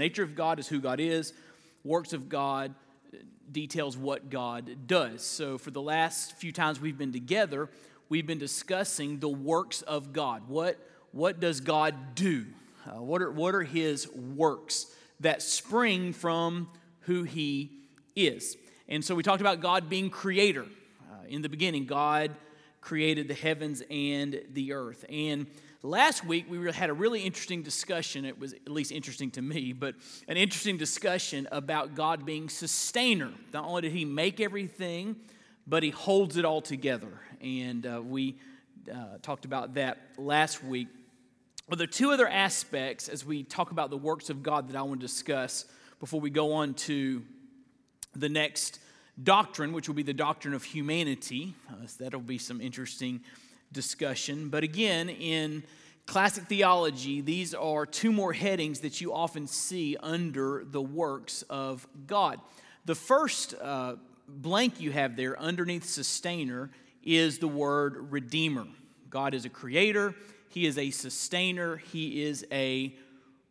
Nature of God is who God is, works of God details what God does. So, for the last few times we've been together, we've been discussing the works of God. What, what does God do? Uh, what, are, what are His works that spring from who He is? And so, we talked about God being creator. Uh, in the beginning, God created the heavens and the earth. And Last week, we had a really interesting discussion. It was at least interesting to me, but an interesting discussion about God being sustainer. Not only did He make everything, but He holds it all together. And uh, we uh, talked about that last week. But there are two other aspects as we talk about the works of God that I want to discuss before we go on to the next doctrine, which will be the doctrine of humanity. Uh, so that'll be some interesting discussion. But again, in classic theology, these are two more headings that you often see under the works of God. The first uh, blank you have there underneath sustainer is the word redeemer. God is a creator, He is a sustainer, He is a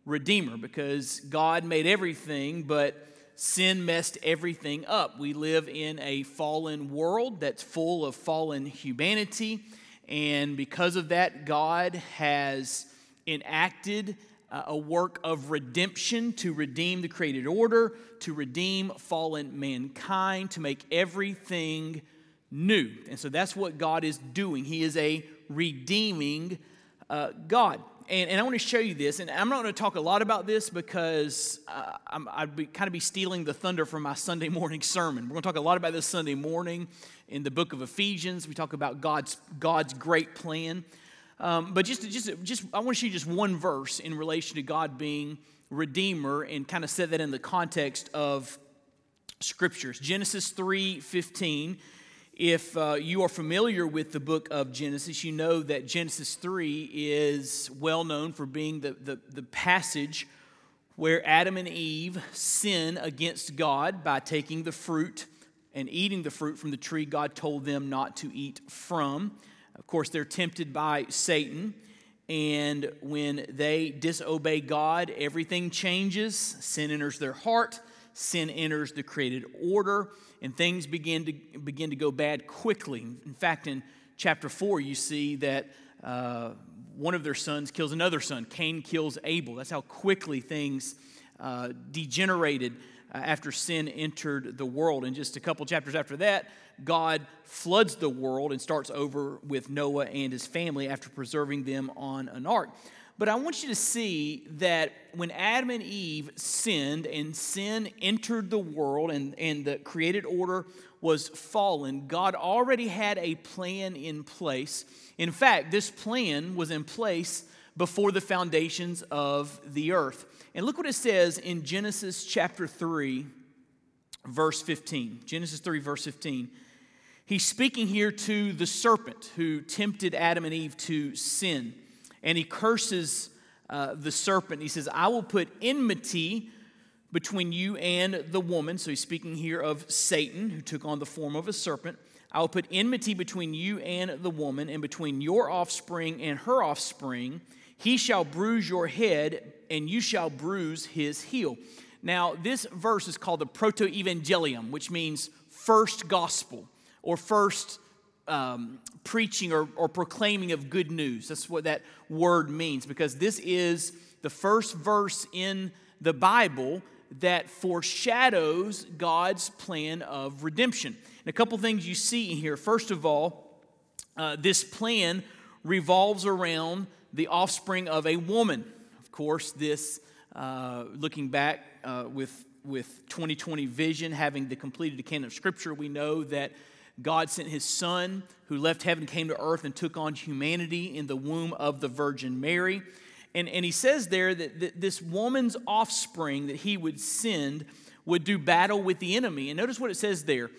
redeemer because God made everything, but sin messed everything up. We live in a fallen world that's full of fallen humanity. And because of that, God has enacted uh, a work of redemption to redeem the created order, to redeem fallen mankind, to make everything new. And so that's what God is doing. He is a redeeming uh, God. And, and I want to show you this, and I'm not going to talk a lot about this because uh, i would be, kind of be stealing the thunder from my Sunday morning sermon. We're going to talk a lot about this Sunday morning in the book of Ephesians. We talk about God's, God's great plan. Um, but just, just, just, I want to show you just one verse in relation to God being Redeemer and kind of set that in the context of scriptures. Genesis 3 15. If uh, you are familiar with the book of Genesis, you know that Genesis 3 is well known for being the, the, the passage where Adam and Eve sin against God by taking the fruit and eating the fruit from the tree God told them not to eat from. Of course, they're tempted by Satan. And when they disobey God, everything changes. Sin enters their heart, sin enters the created order, and things begin to, begin to go bad quickly. In fact, in chapter 4, you see that uh, one of their sons kills another son. Cain kills Abel. That's how quickly things uh, degenerated uh, after sin entered the world. And just a couple chapters after that, God floods the world and starts over with Noah and his family after preserving them on an ark. But I want you to see that when Adam and Eve sinned and sin entered the world and, and the created order was fallen, God already had a plan in place. In fact, this plan was in place before the foundations of the earth. And look what it says in Genesis chapter 3, verse 15. Genesis 3, verse 15. He's speaking here to the serpent who tempted Adam and Eve to sin. And he curses uh, the serpent. He says, I will put enmity between you and the woman. So he's speaking here of Satan, who took on the form of a serpent. I will put enmity between you and the woman, and between your offspring and her offspring. He shall bruise your head, and you shall bruise his heel. Now, this verse is called the Proto Evangelium, which means first gospel or first um, preaching or, or proclaiming of good news. That's what that word means, because this is the first verse in the Bible that foreshadows God's plan of redemption. And a couple things you see here. First of all, uh, this plan revolves around the offspring of a woman Of course, this, uh, looking back uh, with, with 2020 vision, having the completed canon of Scripture, we know that God sent his Son, who left heaven, came to earth, and took on humanity in the womb of the Virgin Mary. And, and he says there that, that this woman's offspring that he would send would do battle with the enemy. And notice what it says there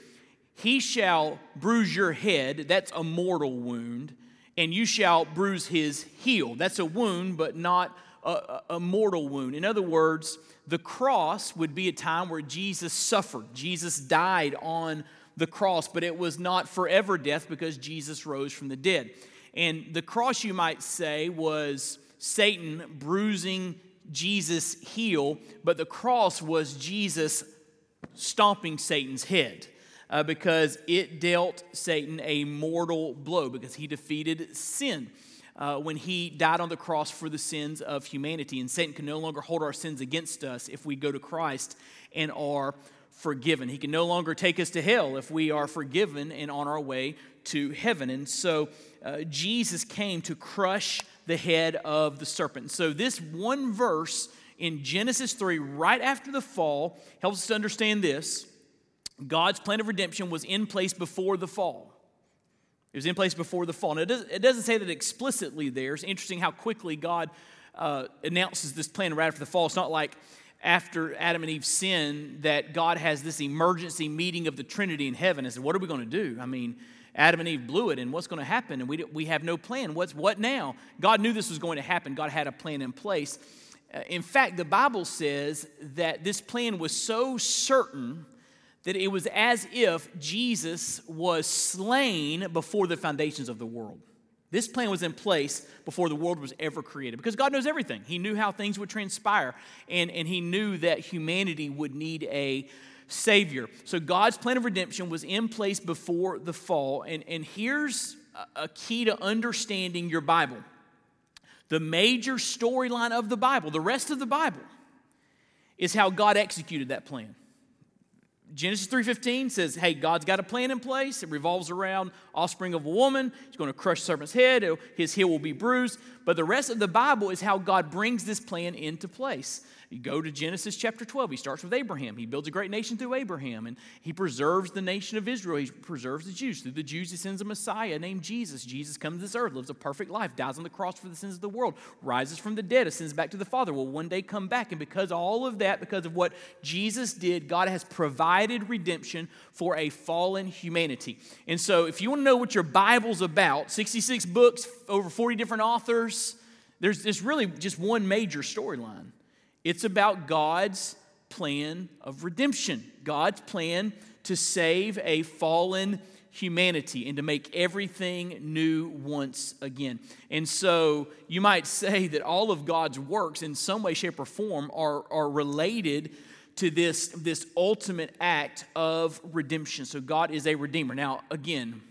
He shall bruise your head, that's a mortal wound, and you shall bruise his heel. That's a wound, but not a, a, mortal wound. In other words, the cross would be a time where Jesus suffered. Jesus died on the cross, but it was not forever death because Jesus rose from the dead. And the cross, you might say, was Satan bruising Jesus' heel, but the cross was Jesus stomping Satan's head. Uh, because it dealt Satan a mortal blow because he defeated sin uh, when he died on the cross for the sins of humanity. And Satan can no longer hold our sins against us if we go to Christ and are forgiven. He can no longer take us to hell if we are forgiven and on our way to heaven. And so uh, Jesus came to crush the head of the serpent. So this one verse in Genesis 3, right after the fall, helps us to understand this. God's plan of redemption was in place before the fall. It was in place before the fall. And it, does, not say that explicitly there. It's interesting how quickly God uh, announces this plan right after the fall. It's not like after Adam and Eve sin that God has this emergency meeting of the Trinity in heaven and said, What are we going to do? I mean, Adam and Eve blew it, and what's going to happen? And we, we have no plan. What's, what now? God knew this was going to happen, God had a plan in place. Uh, in fact, the Bible says that this plan was so certain that it was as if Jesus was slain before the foundations of the world. This plan was in place before the world was ever created because God knows everything. He knew how things would transpire, and, and He knew that humanity would need a Savior. So God's plan of redemption was in place before the fall. And, and here's a key to understanding your Bible the major storyline of the Bible, the rest of the Bible, is how God executed that plan. Genesis 3:15 says, "Hey, God's got a plan in place. It revolves around offspring of a woman. He's going to crush serpent's head. His heel will be bruised." But the rest of the Bible is how God brings this plan into place. You go to Genesis chapter 12. He starts with Abraham. He builds a great nation through Abraham, and he preserves the nation of Israel. He preserves the Jews. Through the Jews, he sends a Messiah named Jesus. Jesus comes to this earth, lives a perfect life, dies on the cross for the sins of the world, rises from the dead, ascends back to the Father, will one day come back. And because all of that, because of what Jesus did, God has provided redemption for a fallen humanity. And so, if you want to know what your Bible's about, 66 books, over 40 different authors, there's, there's really just one major storyline. It's about God's plan of redemption, God's plan to save a fallen humanity and to make everything new once again. And so you might say that all of God's works, in some way, shape, or form, are, are related to this, this ultimate act of redemption. So God is a redeemer. Now, again,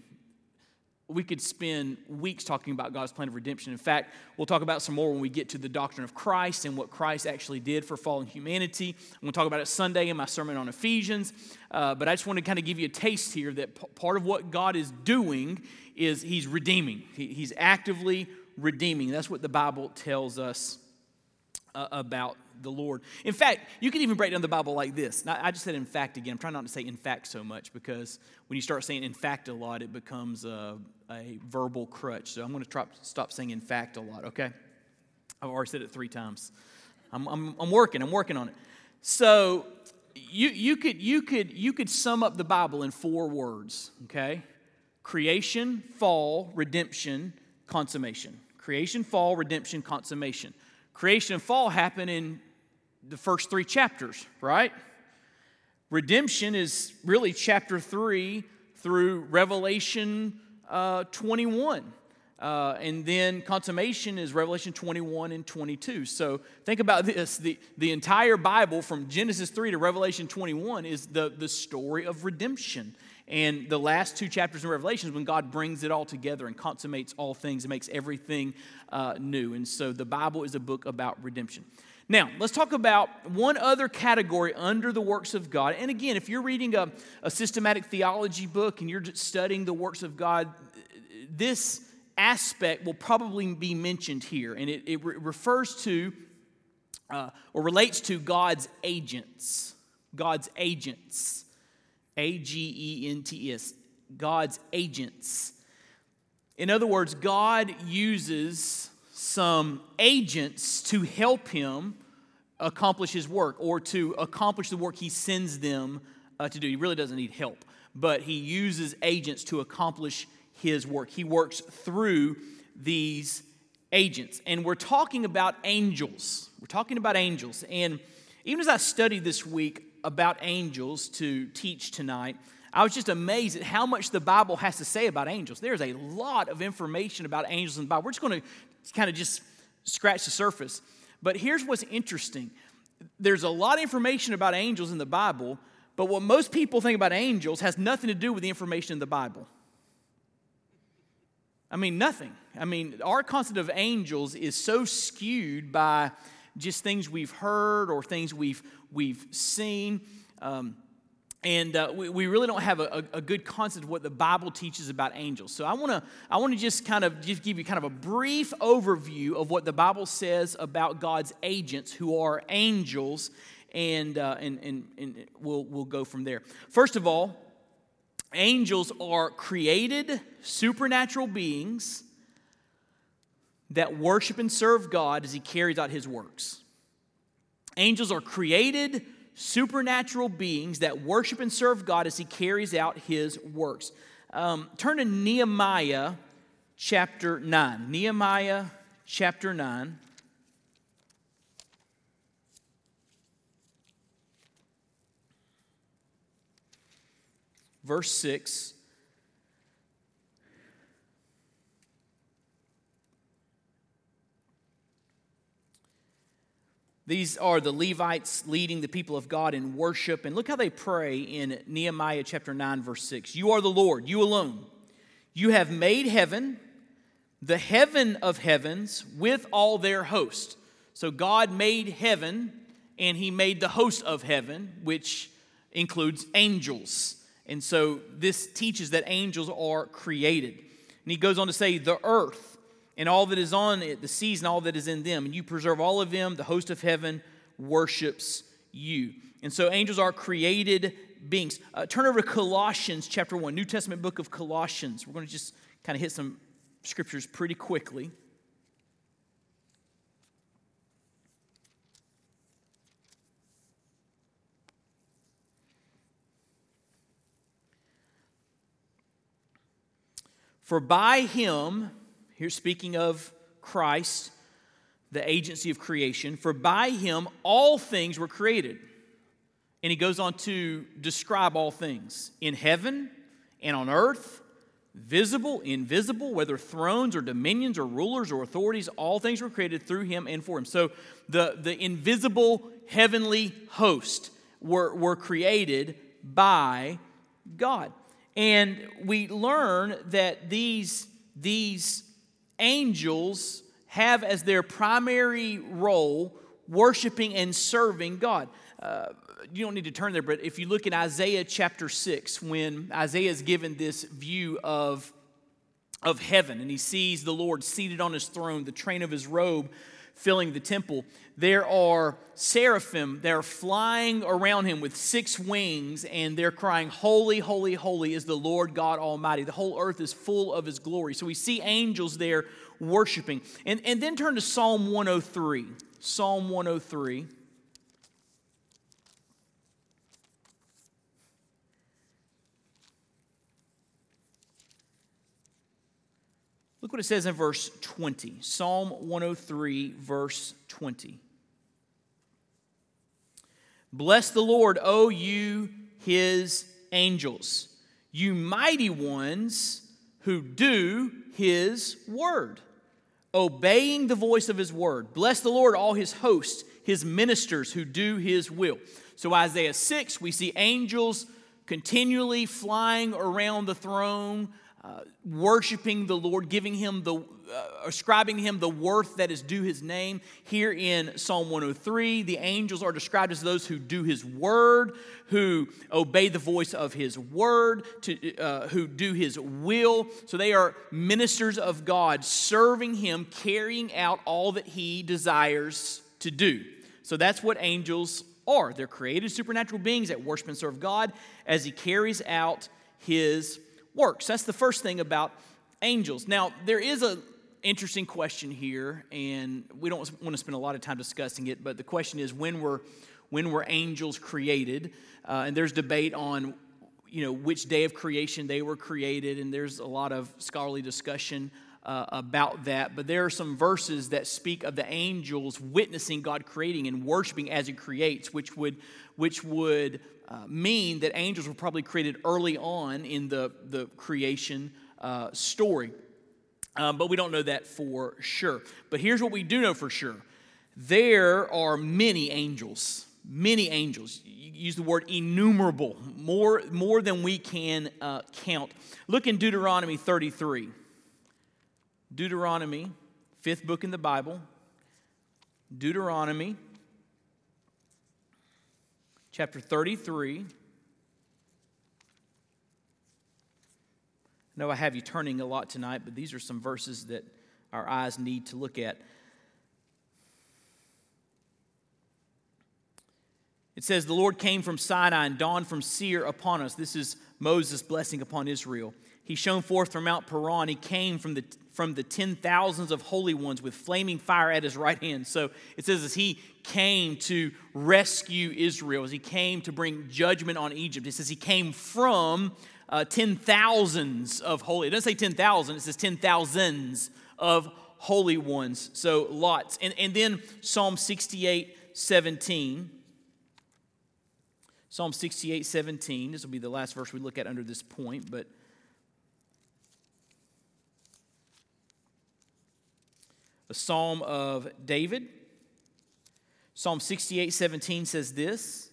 we could spend weeks talking about God's plan of redemption. In fact, we'll talk about some more when we get to the doctrine of Christ and what Christ actually did for fallen humanity. I'm going to talk about it Sunday in my sermon on Ephesians. Uh, but I just want to kind of give you a taste here that p- part of what God is doing is He's redeeming, he, He's actively redeeming. That's what the Bible tells us uh, about the Lord. In fact, you can even break down the Bible like this. Now, I just said in fact again. I'm trying not to say in fact so much because when you start saying in fact a lot, it becomes a, a verbal crutch. So I'm going to stop saying in fact a lot, okay? I've already said it three times. I'm, I'm, I'm working, I'm working on it. So you, you, could, you, could, you could sum up the Bible in four words, okay? Creation, fall, redemption, consummation. Creation, fall, redemption, consummation. Creation and fall happen in the first three chapters, right? Redemption is really chapter 3 through Revelation uh, 21. Uh, and then consummation is Revelation 21 and 22. So think about this the, the entire Bible from Genesis 3 to Revelation 21 is the, the story of redemption. And the last two chapters in Revelation is when God brings it all together and consummates all things and makes everything uh, new. And so the Bible is a book about redemption. Now, let's talk about one other category under the works of God. And again, if you're reading a, a systematic theology book and you're studying the works of God, this aspect will probably be mentioned here. And it, it re- refers to uh, or relates to God's agents. God's agents. A G E N T S. God's agents. In other words, God uses some agents to help him accomplish his work or to accomplish the work he sends them uh, to do. He really doesn't need help, but he uses agents to accomplish his work. He works through these agents. And we're talking about angels. We're talking about angels. And even as I studied this week about angels to teach tonight, I was just amazed at how much the Bible has to say about angels. There's a lot of information about angels in the Bible. We're just going to kind of just scratch the surface. But here's what's interesting there's a lot of information about angels in the Bible, but what most people think about angels has nothing to do with the information in the Bible. I mean, nothing. I mean, our concept of angels is so skewed by just things we've heard or things we've, we've seen. Um, and uh, we, we really don't have a, a, good concept of what the bible teaches about angels. So i want to i want to just kind of just give you kind of a brief overview of what the bible says about god's agents who are angels and uh, and, and, and we'll, we'll go from there. First of all angels are created supernatural beings that worship and serve god as he carries out his works. Angels are created supernatural beings that worship and serve God as he carries out his works. Um, turn to Nehemiah chapter 9. Nehemiah chapter 9. Verse 6. These are the Levites leading the people of God in worship. And look how they pray in Nehemiah chapter 9, verse 6. You are the Lord, you alone. You have made heaven, the heaven of heavens, with all their host. So God made heaven, and He made the host of heaven, which includes angels. And so this teaches that angels are created. And He goes on to say, the earth and all that is on it, the seas and all that is in them. And you preserve all of them. The host of heaven worships you. And so angels are created beings. Uh, turn over to Colossians chapter 1, New Testament book of Colossians. We're going to just kind of hit some scriptures pretty quickly. For by him, here, speaking of Christ, the agency of creation, for by him all things were created. And he goes on to describe all things in heaven and on earth, visible, invisible, whether thrones or dominions or rulers or authorities, all things were created through him and for him. So the, the invisible heavenly host were, were created by God. And we learn that these, these angels have as their primary role worshiping and serving God. Uh, you don't need to turn there, but if you look in Isaiah chapter 6, when Isaiah is given this view of, of heaven and he sees the Lord seated on his throne, the train of his robe filling the temple, there are seraphim that are flying around him with six wings, and they're crying, Holy, holy, holy is the Lord God Almighty. The whole earth is full of his glory. So we see angels there worshiping. And, and then turn to Psalm 103. Psalm 103. Look what it says in verse 20. Psalm 103, verse 20. Bless the Lord, O you his angels, you mighty ones who do his word, obeying the voice of his word. Bless the Lord, all his hosts, his ministers who do his will. So, Isaiah 6, we see angels continually flying around the throne, uh, worshiping the Lord, giving him the, uh, ascribing him the worth that is due his name. Here in Psalm 103, the angels are described as those who do his word, who obey the voice of his word, to, uh, who do his will. So they are ministers of God, serving him, carrying out all that he desires to do. So that's what angels are. They're created supernatural beings that worship and serve God as he carries out his works. That's the first thing about angels. Now, there is a, interesting question here, and we don't want to spend a lot of time discussing it. But the question is, when were when were angels created? Uh, and there's debate on you know which day of creation they were created, and there's a lot of scholarly discussion uh, about that. But there are some verses that speak of the angels witnessing God creating and worshiping as He creates, which would which would uh, mean that angels were probably created early on in the the creation uh, story. Um, but we don't know that for sure. But here's what we do know for sure there are many angels, many angels. Use the word innumerable, more, more than we can uh, count. Look in Deuteronomy 33. Deuteronomy, fifth book in the Bible. Deuteronomy, chapter 33. I know I have you turning a lot tonight, but these are some verses that our eyes need to look at. It says, The Lord came from Sinai and dawned from Seir upon us. This is Moses' blessing upon Israel. He shone forth from Mount Paran. He came from the, from the ten thousands of holy ones with flaming fire at his right hand. So it says, as he came to rescue Israel, as he came to bring judgment on Egypt, it says he came from uh, ten thousands of holy. It doesn't say ten thousand; it says ten thousands of holy ones. So lots. And, and then Psalm 68, 17. Psalm 68, 17. This will be the last verse we look at under this point, but a psalm of David. Psalm 68, 17 says this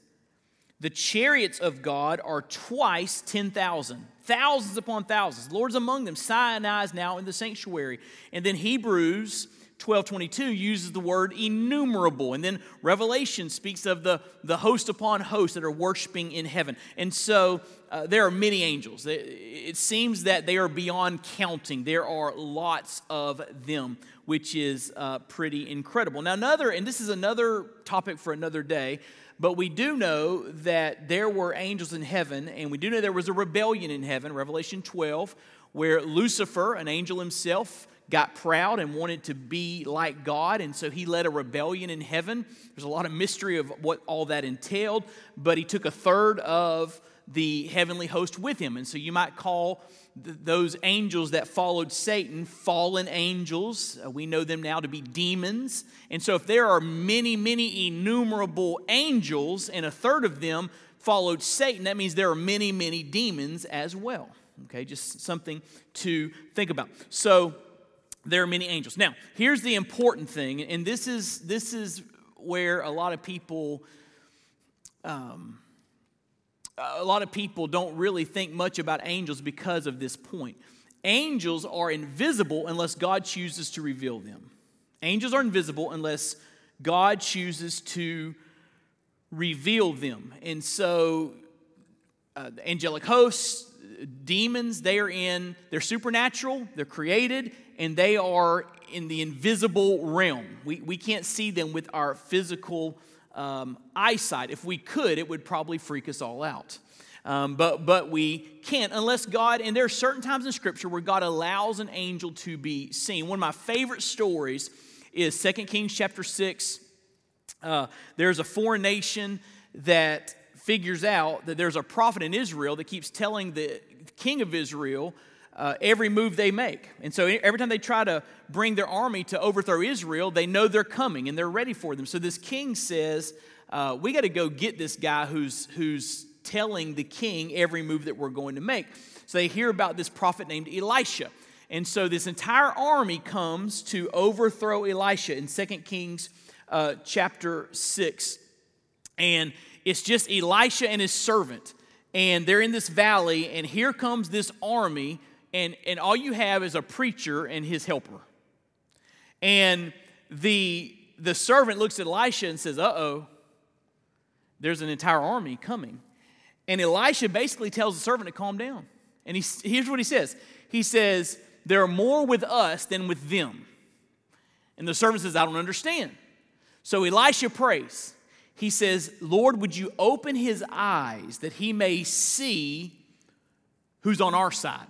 the chariots of God are twice 10,000, thousands upon thousands. The Lord's among them. Sinai is now in the sanctuary. And then Hebrews 12:22 uses the word innumerable. And then Revelation speaks of the, the host upon host that are worshiping in heaven. And so uh, there are many angels. It seems that they are beyond counting. There are lots of them, which is uh, pretty incredible. Now, another, and this is another topic for another day. But we do know that there were angels in heaven, and we do know there was a rebellion in heaven, Revelation 12, where Lucifer, an angel himself, got proud and wanted to be like God, and so he led a rebellion in heaven. There's a lot of mystery of what all that entailed, but he took a third of the heavenly host with him. And so you might call th- those angels that followed Satan fallen angels. Uh, we know them now to be demons. And so if there are many, many innumerable angels and a third of them followed Satan, that means there are many, many demons as well. Okay, just something to think about. So there are many angels. Now, here's the important thing, and this is this is where a lot of people um, a lot of people don't really think much about angels because of this point. Angels are invisible unless God chooses to reveal them. Angels are invisible unless God chooses to reveal them. And so, uh, the angelic hosts, demons, they are in, they're supernatural, they're created, and they are in the invisible realm. We, we can't see them with our physical um, eyesight. If we could, it would probably freak us all out. Um, but, but we can't unless God, and there are certain times in Scripture where God allows an angel to be seen. One of my favorite stories is 2 Kings chapter 6. Uh, there's a foreign nation that figures out that there's a prophet in Israel that keeps telling the king of Israel uh, every move they make. And so every time they try to bring their army to overthrow Israel, they know they're coming and they're ready for them. So this king says, uh, We got to go get this guy who's, who's telling the king every move that we're going to make. So they hear about this prophet named Elisha. And so this entire army comes to overthrow Elisha in 2 Kings uh, chapter 6. And it's just Elisha and his servant. And they're in this valley, and here comes this army and, and all you have is a preacher and his helper. And the, the servant looks at Elisha and says, Uh oh, there's an entire army coming. And Elisha basically tells the servant to calm down. And he, here's what he says He says, There are more with us than with them. And the servant says, I don't understand. So Elisha prays. He says, Lord, would you open his eyes that he may see who's on our side?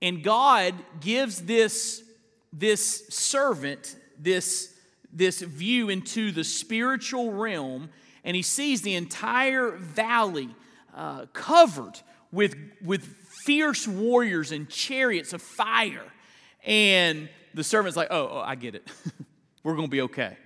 And God gives this this servant this, this view into the spiritual realm, and he sees the entire valley uh, covered with, with fierce warriors and chariots of fire. And the servant's like, oh, oh I get it. We're going to be okay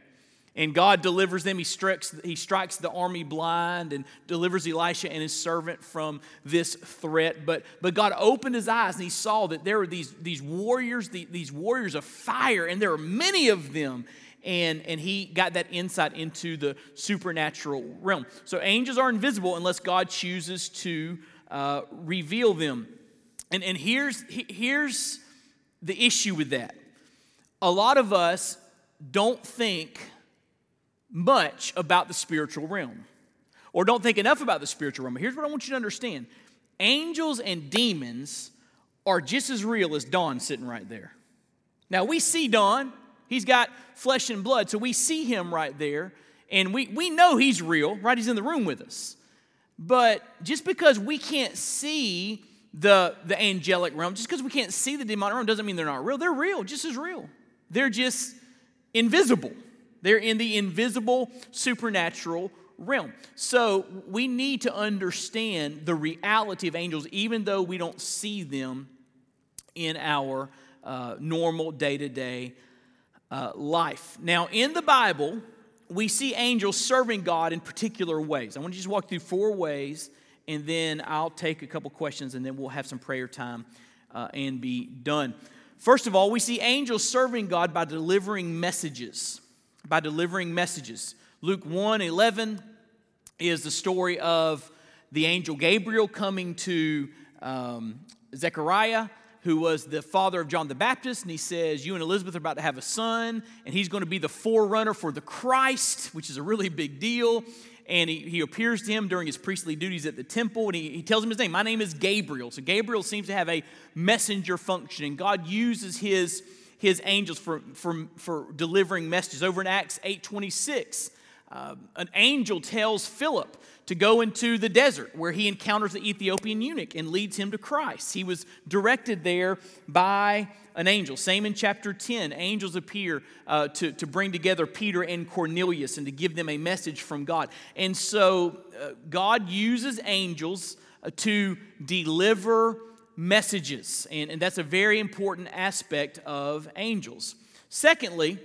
and God delivers them. He strikes, he strikes the army blind and delivers Elisha and his servant from this threat. But, but God opened his eyes and he saw that there were these, these warriors, these warriors of fire, and there were many of them. And, and he got that insight into the supernatural realm. So angels are invisible unless God chooses to uh, reveal them. And, and here's, here's the issue with that. A lot of us don't think much about the spiritual realm or don't think enough about the spiritual realm. Here's what I want you to understand angels and demons are just as real as Don sitting right there. Now, we see Don, he's got flesh and blood, so we see him right there, and we, we know he's real, right? He's in the room with us. But just because we can't see the, the angelic realm, just because we can't see the demonic realm, doesn't mean they're not real. They're real, just as real. They're just invisible. They're in the invisible supernatural realm. So we need to understand the reality of angels, even though we don't see them in our uh, normal day to day life. Now, in the Bible, we see angels serving God in particular ways. I want to just walk through four ways, and then I'll take a couple questions, and then we'll have some prayer time uh, and be done. First of all, we see angels serving God by delivering messages by delivering messages. Luke 1 11 is the story of the angel Gabriel coming to um, Zechariah, who was the father of John the Baptist, and he says, You and Elizabeth are about to have a son, and he's going to be the forerunner for the Christ, which is a really big deal. And he, he appears to him during his priestly duties at the temple, and he, he tells him his name. My name is Gabriel. So Gabriel seems to have a messenger function, and God uses his his angels for, for, for delivering messages. Over in Acts 8.26, uh, an angel tells Philip to go into the desert where he encounters the Ethiopian eunuch and leads him to Christ. He was directed there by an angel. Same in chapter 10. Angels appear uh, to, to bring together Peter and Cornelius and to give them a message from God. And so uh, God uses angels uh, to deliver messages. And, and that's a very important aspect of angels. Secondly,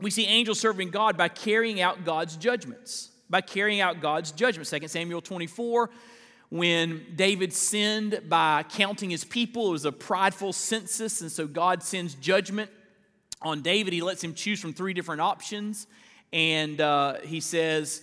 we see angels serving God by carrying out God's judgments. By carrying out God's judgments. 2 Samuel 24, when David sinned by counting his people, it was a prideful census, and so God sends judgment on David. He lets him choose from three different options, and uh, he says,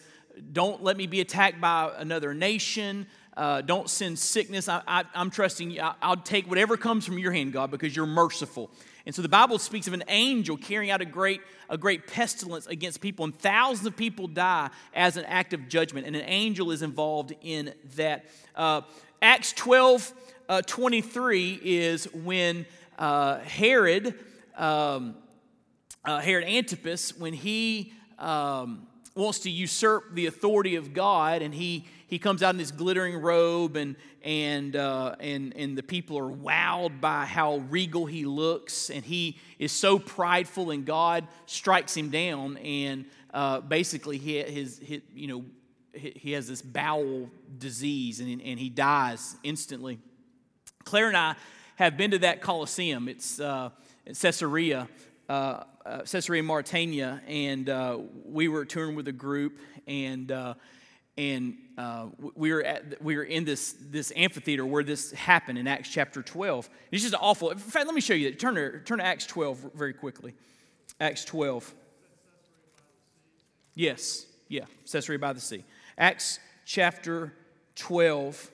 Don't let me be attacked by another nation. Uh, don't send sickness. I, am trusting you. I, I'll take whatever comes from your hand, God, because you're merciful. And so the Bible speaks of an angel carrying out a great, a great pestilence against people, and thousands of people die as an act of judgment, and an angel is involved in that. Uh, Acts 12 uh, 23 is when uh, Herod, um, uh, Herod Antipas, when he um, wants to usurp the authority of God, and he he comes out in his glittering robe, and and uh, and and the people are wowed by how regal he looks, and he is so prideful, and God strikes him down, and uh, basically he his, his you know he has this bowel disease, and and he dies instantly. Claire and I have been to that Coliseum. It's uh, Caesarea. Uh, uh, Caesarea Maritima, and uh, we were touring with a group, and uh, and uh, we were at, we were in this this amphitheater where this happened in Acts chapter 12. It's just awful. In fact, let me show you. Turn to turn to Acts 12 very quickly. Acts 12. Yes, yeah, Caesarea by the sea. Acts chapter 12.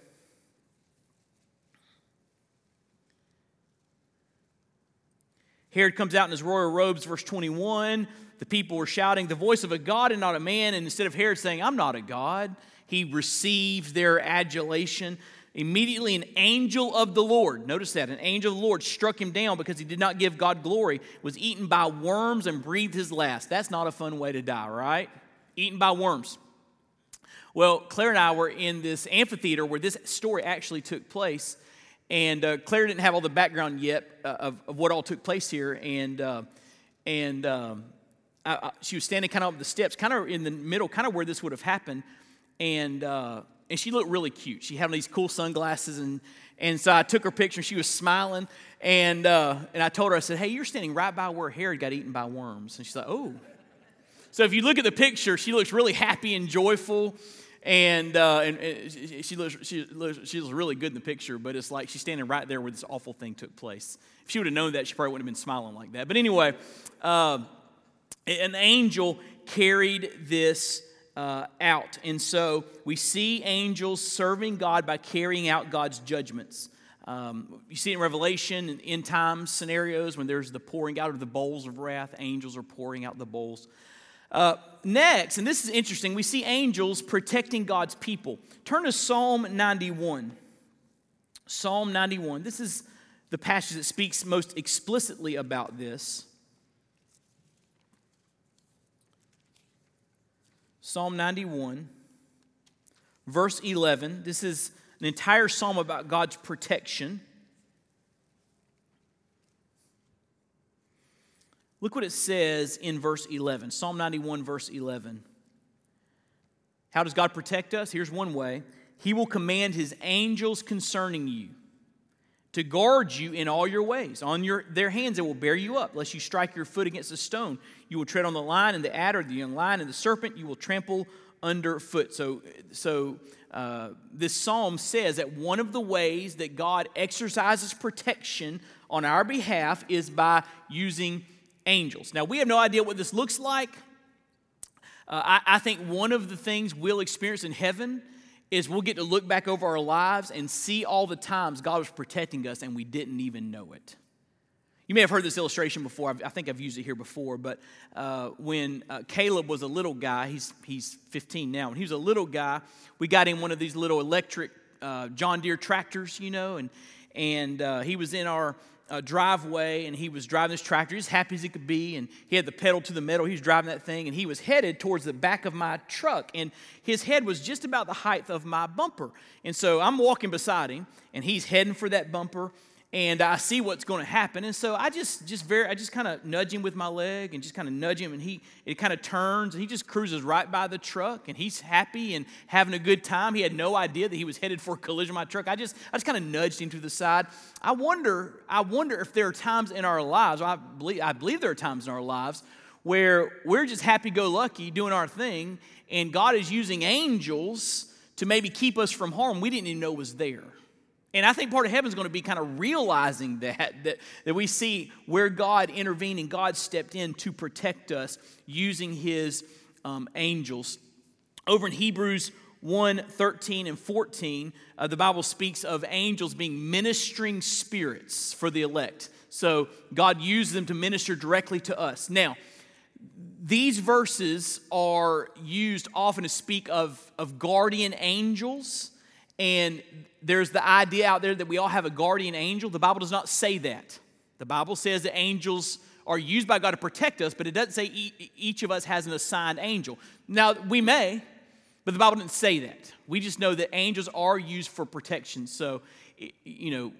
Herod comes out in his royal robes, verse 21. The people were shouting, The voice of a God and not a man. And instead of Herod saying, I'm not a God, he received their adulation. Immediately, an angel of the Lord, notice that, an angel of the Lord struck him down because he did not give God glory, was eaten by worms and breathed his last. That's not a fun way to die, right? Eaten by worms. Well, Claire and I were in this amphitheater where this story actually took place, And uh, Claire didn't have all the background yet uh, of, of what all took place here. And, uh, and um, I, she was standing kind of up the steps, kind of in the middle, kind of where this would have happened. And, uh, and she looked really cute. She had these cool sunglasses. And, and so I took her picture. She was smiling. And, uh, and I told her, I said, Hey, you're standing right by where Herod got eaten by worms. And she's like, Oh. So if you look at the picture, she looks really happy and joyful and, uh, and, and, she, looks, she, looks, she looks really good in the picture, but it's like she's standing right there where this awful thing took place. If she would have known that, she probably wouldn't have been smiling like that. But anyway, uh, an angel carried this uh, out. And so we see angels serving God by carrying out God's judgments. Um, you see in Revelation, in end times scenarios, when there's the pouring out of the bowls of wrath, angels are pouring out the bowls. Uh, next, and this is interesting, we see angels protecting God's people. Turn to Psalm 91. Psalm 91. This is the passage that speaks most explicitly about this. Psalm 91, verse 11. This is an entire psalm about God's protection. Look what it says in verse 11, Psalm 91, verse 11. How does God protect us? Here's one way He will command His angels concerning you to guard you in all your ways. On your, their hands they will bear you up, lest you strike your foot against a stone. You will tread on the lion and the adder, the young lion and the serpent, you will trample underfoot. So, so uh, this psalm says that one of the ways that God exercises protection on our behalf is by using angels. Now, we have no idea what this looks like. Uh, I, I think one of the things we'll experience in heaven is we'll get to look back over our lives and see all the times God was protecting us and we didn't even know it. You may have heard this illustration before. I think I've used it here before. But uh, when uh, Caleb was a little guy, he's, he's 15 now. When he was a little guy, we got him one of these little electric uh, John Deere tractors, you know, and, and uh, he was in our driveway and he was driving this tractor, as happy as he could be, and he had the pedal to the metal. He was driving that thing, and he was headed towards the back of my truck, and his head was just about the height of my bumper. And so I'm walking beside him, and he's heading for that bumper, and I see what's going to happen. And so I just, just very, I just kind of nudge him with my leg and just kind of nudge him, and he, it kind of turns, and he just cruises right by the truck, and he's happy and having a good time. He had no idea that he was headed for a collision with my truck. I just, I just kind of nudged him to the side. I wonder, I wonder if there are times in our lives, I believe, I believe there are times in our lives where we're just happy-go-lucky doing our thing, and God is using angels to maybe keep us from harm we didn't even know was there. And I think part of heaven is going to be kind of realizing that, that, that we see where God intervened and God stepped in to protect us using his um, angels. Over in Hebrews 1 13 and 14, uh, the Bible speaks of angels being ministering spirits for the elect. So God used them to minister directly to us. Now, these verses are used often to speak of, of guardian angels and there's the idea out there that we all have a guardian angel. The Bible does not say that. The Bible says that angels are used by God to protect us, but it doesn't say each of us has an assigned angel. Now, we may, but the Bible didn't say that. We just know that angels are used for protection. So, you know,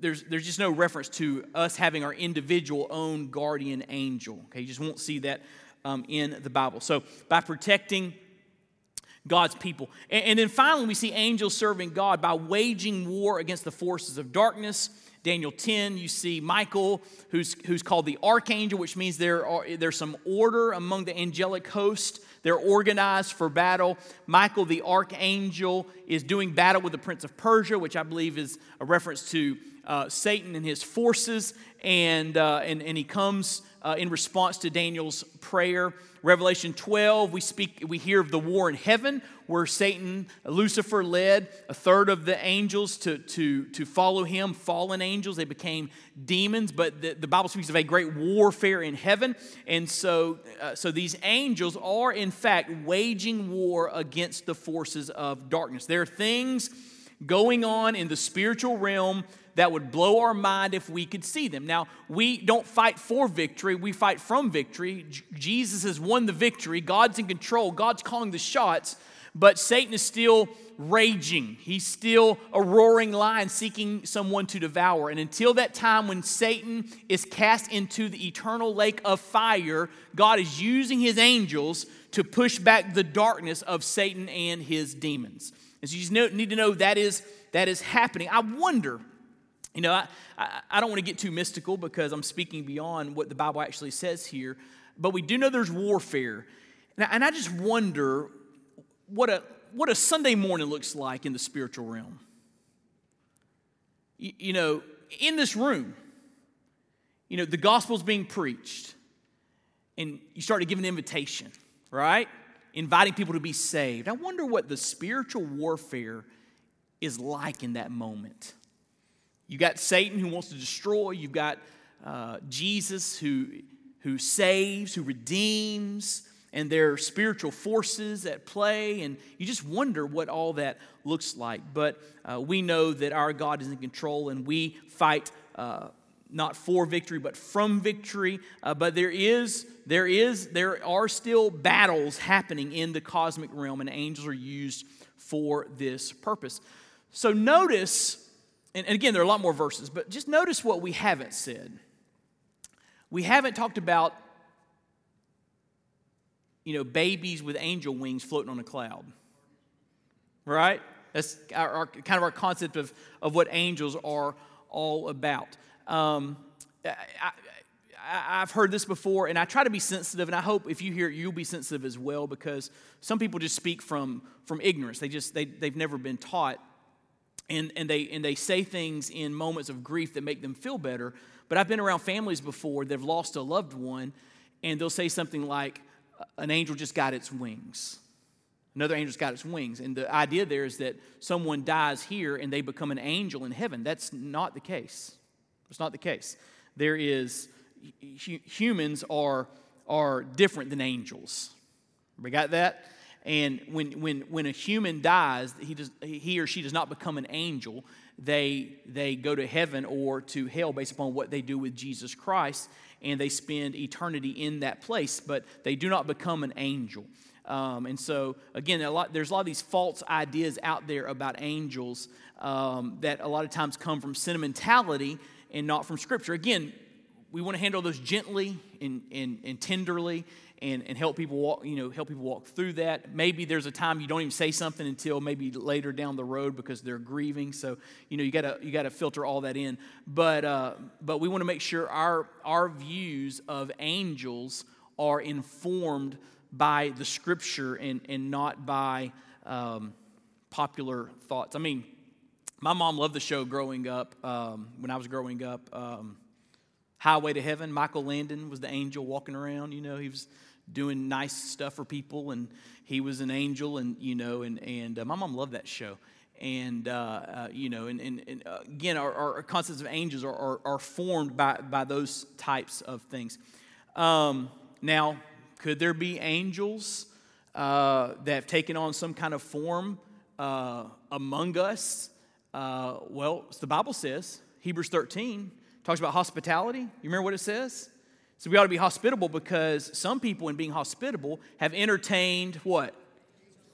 there's, there's just no reference to us having our individual own guardian angel. Okay, you just won't see that um, in the Bible. So, by protecting God's people. And, and then finally, we see angels serving God by waging war against the forces of darkness. Daniel 10, you see Michael, who's, who's called the archangel, which means there are, there's some order among the angelic host. They're organized for battle. Michael, the archangel, is doing battle with the prince of Persia, which I believe is a reference to uh, Satan and his forces. And, uh, and, and he comes uh, in response to Daniel's prayer. Revelation 12, we speak, we hear of the war in heaven where Satan, Lucifer, led a third of the angels to, to, to follow him, fallen angels. They became demons, but the, the Bible speaks of a great warfare in heaven. And so, uh, so these angels are, in fact, waging war against the forces of darkness. There are things going on in the spiritual realm that would blow our mind if we could see them. Now, we don't fight for victory, we fight from victory. J- Jesus has won the victory, God's in control, God's calling the shots, but Satan is still raging. He's still a roaring lion seeking someone to devour. And until that time when Satan is cast into the eternal lake of fire, God is using his angels to push back the darkness of Satan and his demons. And so you need to know that is, that is happening. I wonder you know, I, I, I don't want to get too mystical because I'm speaking beyond what the Bible actually says here, but we do know there's warfare. And I, and I just wonder what a, what a Sunday morning looks like in the spiritual realm. You, you know, in this room, you know, the gospel's being preached, and you start to give an invitation, right? Inviting people to be saved. I wonder what the spiritual warfare is like in that moment. You got Satan who wants to destroy. You've got uh, Jesus who, who saves, who redeems, and there are spiritual forces at play. And you just wonder what all that looks like. But uh, we know that our God is in control and we fight. Uh, not for victory, but from victory. Uh, but there is, there is, there are still battles happening in the cosmic realm, and angels are used for this purpose. So notice and, and again, there are a lot more verses, but just notice what we haven't said. We haven't talked about, you know, babies with angel wings floating on a cloud. Right? That's our, our kind of our concept of, of what angels are all about. Um, I, I, I've heard this before, and I try to be sensitive, and I hope if you hear it, you'll be sensitive as well, because some people just speak from, from ignorance. They just, they, they've never been taught and, and, they, and they say things in moments of grief that make them feel better. But I've been around families before that have lost a loved one, and they'll say something like, An angel just got its wings. Another angel's got its wings. And the idea there is that someone dies here and they become an angel in heaven. That's not the case. It's not the case. There is, humans are, are different than angels. We got that? And when, when, when a human dies, he, does, he or she does not become an angel. They, they go to heaven or to hell based upon what they do with Jesus Christ, and they spend eternity in that place, but they do not become an angel. Um, and so, again, a lot, there's a lot of these false ideas out there about angels um, that a lot of times come from sentimentality and not from Scripture. Again, we want to handle those gently and, and, and tenderly and, and help people walk, you know, help people walk through that. Maybe there's a time you don't even say something until maybe later down the road because they're grieving. So, you know, you gotta you gotta filter all that in. But uh, but we want to make sure our our views of angels are informed by the scripture and, and not by um, popular thoughts. I mean, my mom loved the show growing up, um, when I was growing up. Um, Highway to Heaven, Michael Landon was the angel walking around. You know, he was doing nice stuff for people, and he was an angel, and you know, and and uh, my mom loved that show. And uh, uh, you know, and, and, and uh, again, our, our, concepts of angels are, are, are, formed by, by those types of things. Um, now, could there be angels uh, that have taken on some kind of form uh, among us? well, the Bible says, Hebrews 13 talks about hospitality. You remember what it says? So we ought to be hospitable because some people, in being hospitable, have entertained what?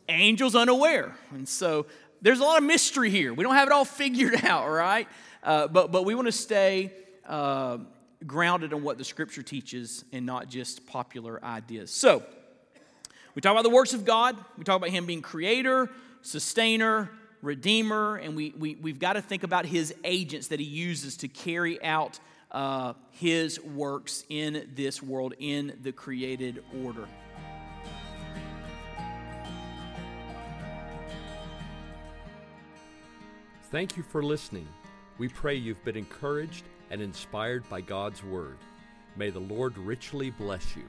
Angels unaware. And so there's a lot of mystery here. We don't have it all figured out, right? Uh, but, but we want to stay uh, grounded on what the scripture teaches and not just popular ideas. So we talk about the works of God, we talk about Him being creator, sustainer, redeemer, and we, we, we've got to think about His agents that He uses to carry out uh, his works in this world, in the created order. Thank you for listening. We pray you've been encouraged and inspired by God's Word. May the Lord richly bless you.